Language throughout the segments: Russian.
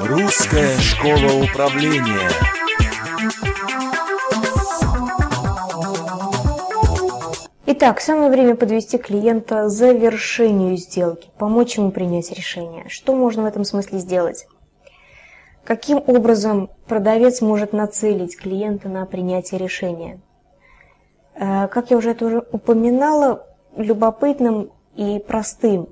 Русская школа управления. Итак, самое время подвести клиента к завершению сделки, помочь ему принять решение. Что можно в этом смысле сделать? Каким образом продавец может нацелить клиента на принятие решения? Э, как я уже это уже упоминала, любопытным и простым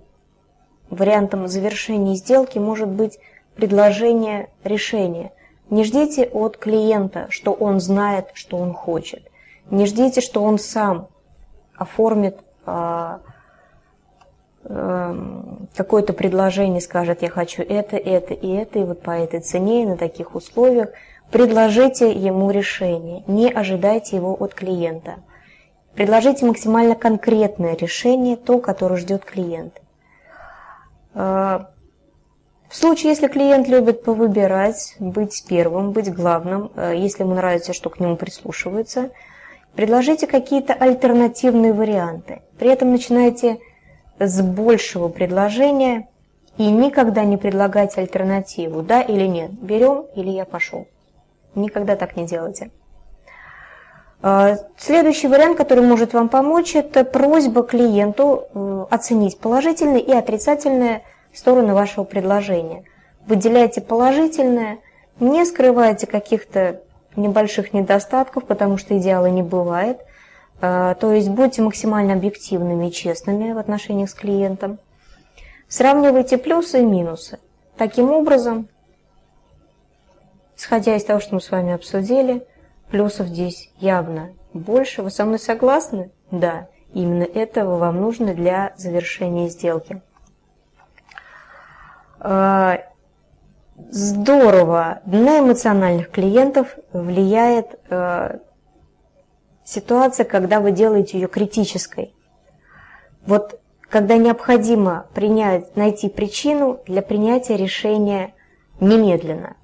вариантом завершения сделки может быть предложение решения. Не ждите от клиента, что он знает, что он хочет. Не ждите, что он сам оформит а, а, какое-то предложение, скажет, я хочу это, это и это, и вот по этой цене, и на таких условиях. Предложите ему решение, не ожидайте его от клиента. Предложите максимально конкретное решение, то, которое ждет клиент. А, в случае, если клиент любит повыбирать, быть первым, быть главным, а, если ему нравится, что к нему прислушиваются, предложите какие-то альтернативные варианты. При этом начинайте с большего предложения и никогда не предлагайте альтернативу, да или нет, берем или я пошел. Никогда так не делайте. А, следующий вариант, который может вам помочь, это просьба клиенту э, оценить положительные и отрицательные стороны вашего предложения. Выделяйте положительное, не скрывайте каких-то небольших недостатков, потому что идеала не бывает. А, то есть будьте максимально объективными и честными в отношениях с клиентом. Сравнивайте плюсы и минусы. Таким образом, исходя из того, что мы с вами обсудили, Плюсов здесь явно больше. Вы со мной согласны? Да. Именно этого вам нужно для завершения сделки. А, здорово. На эмоциональных клиентов влияет а, ситуация, когда вы делаете ее критической. Вот когда необходимо принять, найти причину для принятия решения немедленно.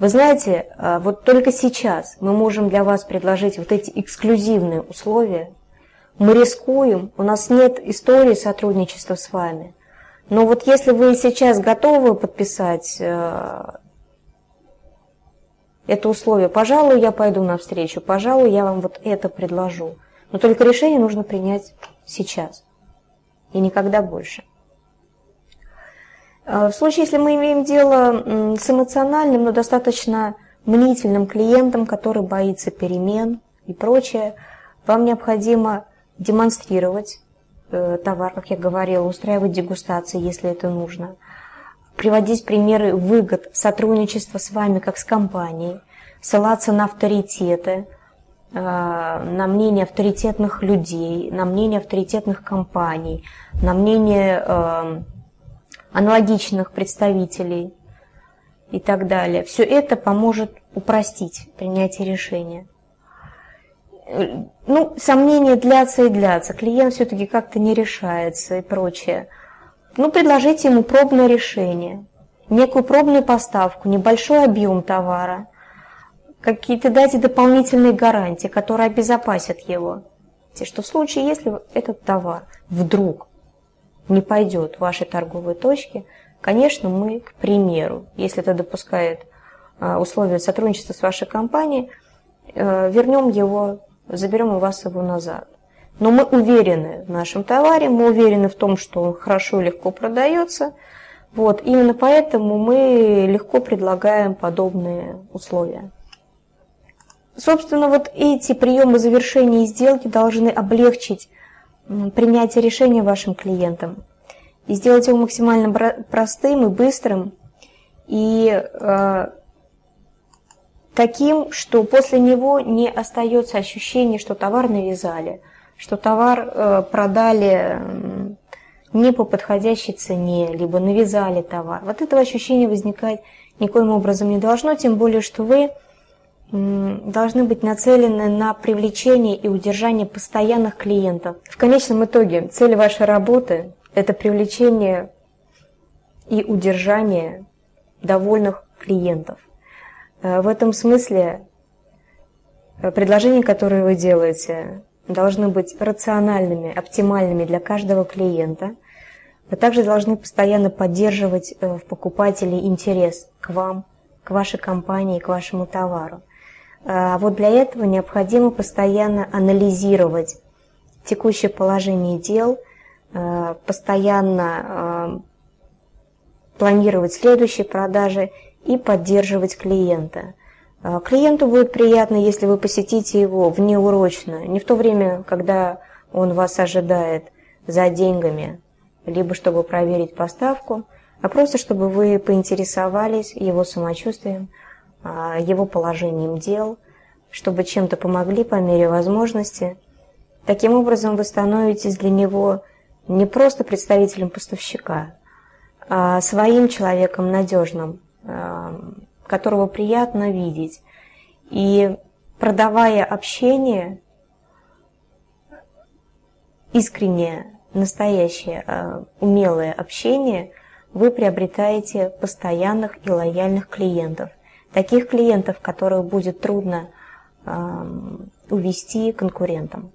Вы знаете, а, вот только сейчас мы можем для вас предложить вот эти эксклюзивные условия. Мы рискуем, у нас нет истории сотрудничества с вами. Но вот если вы сейчас готовы подписать э, это условие, пожалуй, я пойду навстречу, пожалуй, я вам вот это предложу. Но только решение нужно принять сейчас и никогда больше. А, в случае, если мы имеем дело с эмоциональным, но достаточно мнительным клиентом, который боится перемен и прочее, вам необходимо демонстрировать э, товар, как я говорила, устраивать дегустации, если это нужно, приводить примеры выгод сотрудничества с вами как с компанией, ссылаться на авторитеты, э, на мнение авторитетных людей, на мнение авторитетных компаний, на мнение э, аналогичных представителей и так далее. Все это поможет упростить принятие решения. Ну, сомнения длятся и длятся, клиент все-таки как-то не решается и прочее. Ну, предложите ему пробное решение, некую пробную поставку, небольшой объем товара, какие-то дайте дополнительные гарантии, которые обезопасят его. Что в случае, если этот товар вдруг не пойдет в ваши торговые точки, конечно, мы, к примеру, если это допускает а, условия сотрудничества с вашей компанией, э, вернем его, заберем у вас его назад. Но мы уверены в нашем товаре, мы уверены в том, что он хорошо и легко продается. Вот, именно поэтому мы легко предлагаем подобные условия. Собственно, вот эти приемы завершения сделки должны облегчить принятие решения вашим клиентам и сделать его максимально простым и быстрым, и э, таким, что после него не остается ощущение, что товар навязали, что товар э, продали не по подходящей цене, либо навязали товар. Вот этого ощущения возникать никоим образом не должно, тем более, что вы должны быть нацелены на привлечение и удержание постоянных клиентов. В конечном итоге цель вашей работы – это привлечение и удержание довольных клиентов. Э, в этом смысле э, предложения, которые вы делаете, должны быть рациональными, оптимальными для каждого клиента. Вы также должны постоянно поддерживать э, в покупателе интерес к вам, к вашей компании, к вашему товару. А вот для этого необходимо постоянно анализировать текущее положение дел, э, постоянно э, планировать следующие продажи и поддерживать клиента. А клиенту будет приятно, если вы посетите его внеурочно, не в то время, когда он вас ожидает за деньгами, либо чтобы проверить поставку, а просто чтобы вы поинтересовались его самочувствием, его положением дел, чтобы чем-то помогли по мере возможности. Таким образом, вы становитесь для него не просто представителем поставщика, а своим человеком надежным, а, которого приятно видеть. И продавая общение, искреннее, настоящее, а, умелое общение, вы приобретаете постоянных и лояльных клиентов. Таких клиентов, которых будет трудно увести конкурентам.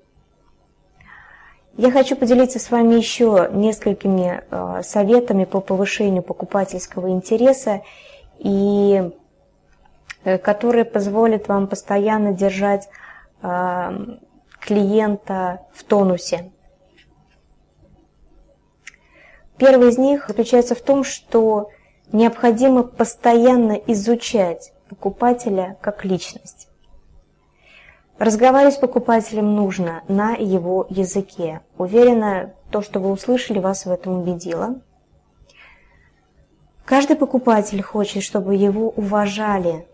Я хочу поделиться с вами еще несколькими а, советами по повышению покупательского интереса и Э, которые позволят вам постоянно держать э, клиента в тонусе. Первый из них заключается в том, что необходимо постоянно изучать покупателя как личность. Разговаривать с покупателем нужно на его языке. Уверена, то, что вы услышали, вас в этом убедило. Каждый покупатель хочет, чтобы его уважали,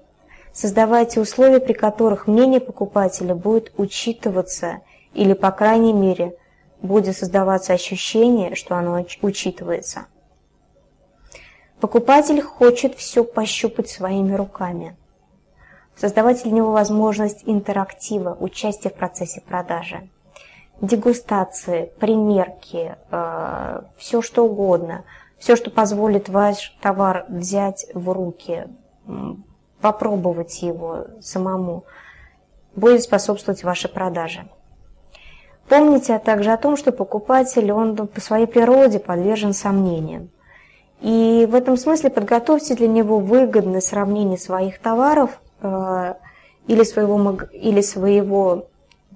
Создавайте условия, при которых мнение покупателя будет учитываться или, по крайней мере, будет создаваться ощущение, что оно учитывается. Покупатель хочет все пощупать своими руками. Создавайте для него возможность интерактива, участия в процессе продажи. Дегустации, примерки, э, все что угодно, все, что позволит ваш товар взять в руки, попробовать его самому, будет способствовать вашей продаже. Помните также о том, что покупатель, он по своей природе подвержен сомнениям. И в этом смысле подготовьте для него выгодное сравнение своих товаров э, или, своего, или своего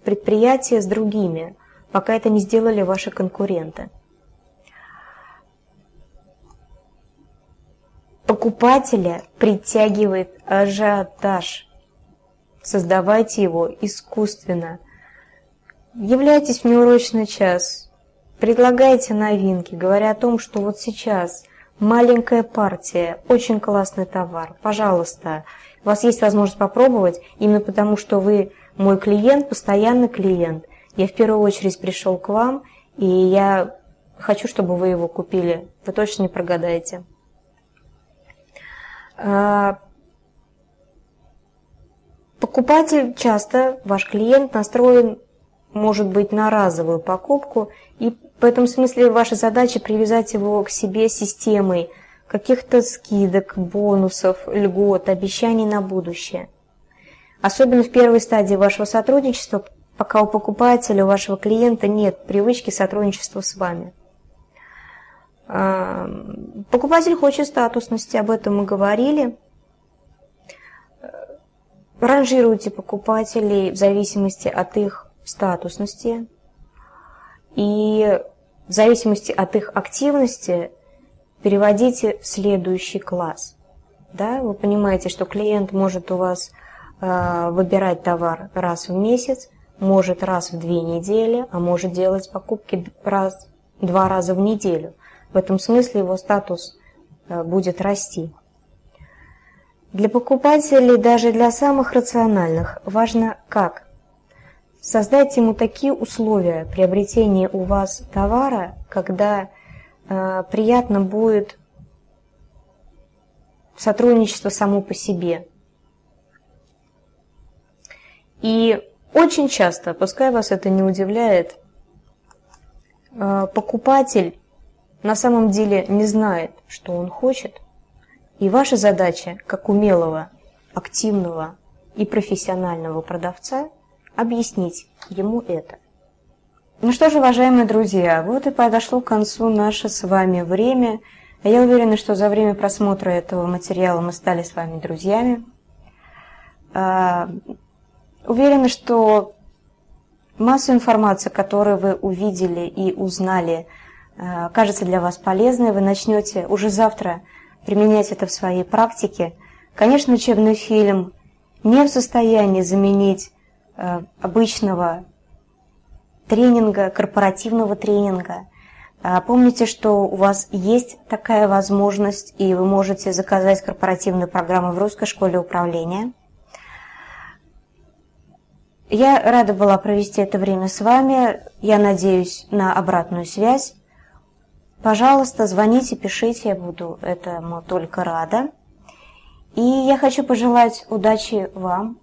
предприятия с другими, пока это не сделали ваши конкуренты. Покупателя притягивает ажиотаж. Создавайте его искусственно. Являйтесь в неурочный час. Предлагайте новинки, говоря о том, что вот сейчас маленькая партия, очень классный товар. Пожалуйста, у вас есть возможность попробовать, именно потому что вы мой клиент, постоянный клиент. Я в первую очередь пришел к вам, и я хочу, чтобы вы его купили. Вы точно не прогадаете. А, покупатель часто, ваш клиент настроен, может быть, на разовую покупку, и в этом смысле ваша задача привязать его к себе системой каких-то скидок, бонусов, льгот, обещаний на будущее. Особенно в первой стадии вашего сотрудничества, пока у покупателя, у вашего клиента нет привычки сотрудничества с вами. Покупатель хочет статусности, об этом мы говорили. Ранжируйте покупателей в зависимости от их статусности и в зависимости от их активности переводите в следующий класс. Да? Вы понимаете, что клиент может у вас э, выбирать товар раз в месяц, может раз в две недели, а может делать покупки раз, два раза в неделю – в этом смысле его статус э, будет расти. Для покупателей, даже для самых рациональных, важно как. Создать ему такие условия приобретения у вас товара, когда э, приятно будет сотрудничество само по себе. И очень часто, пускай вас это не удивляет, э, покупатель на самом деле не знает, что он хочет, и ваша задача, как умелого, активного и профессионального продавца, объяснить ему это. Ну что же, уважаемые друзья, вот и подошло к концу наше с вами время. Я уверена, что за время просмотра этого материала мы стали с вами друзьями. А, уверена, что массу информации, которую вы увидели и узнали, а, кажется для вас полезной. Вы начнете уже завтра применять это в своей практике. Конечно, учебный фильм не в состоянии заменить а, обычного тренинга, корпоративного тренинга. А, помните, что у вас есть такая возможность, и вы можете заказать корпоративную программу в Русской школе управления. Я рада была провести это время с вами. Я надеюсь на обратную связь. Пожалуйста, звоните, пишите, я буду этому только рада. И я хочу пожелать удачи вам,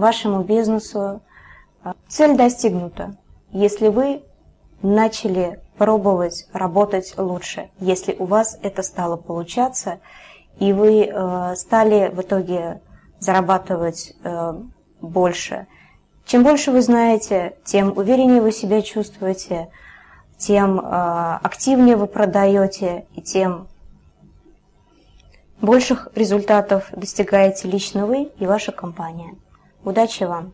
вашему бизнесу. Цель достигнута если вы начали пробовать работать лучше, если у вас это стало получаться, и вы э, стали в итоге зарабатывать э, больше. Чем больше вы знаете, тем увереннее вы себя чувствуете, тем э, активнее вы продаете, и тем больших результатов достигаете лично вы и ваша компания. Удачи вам!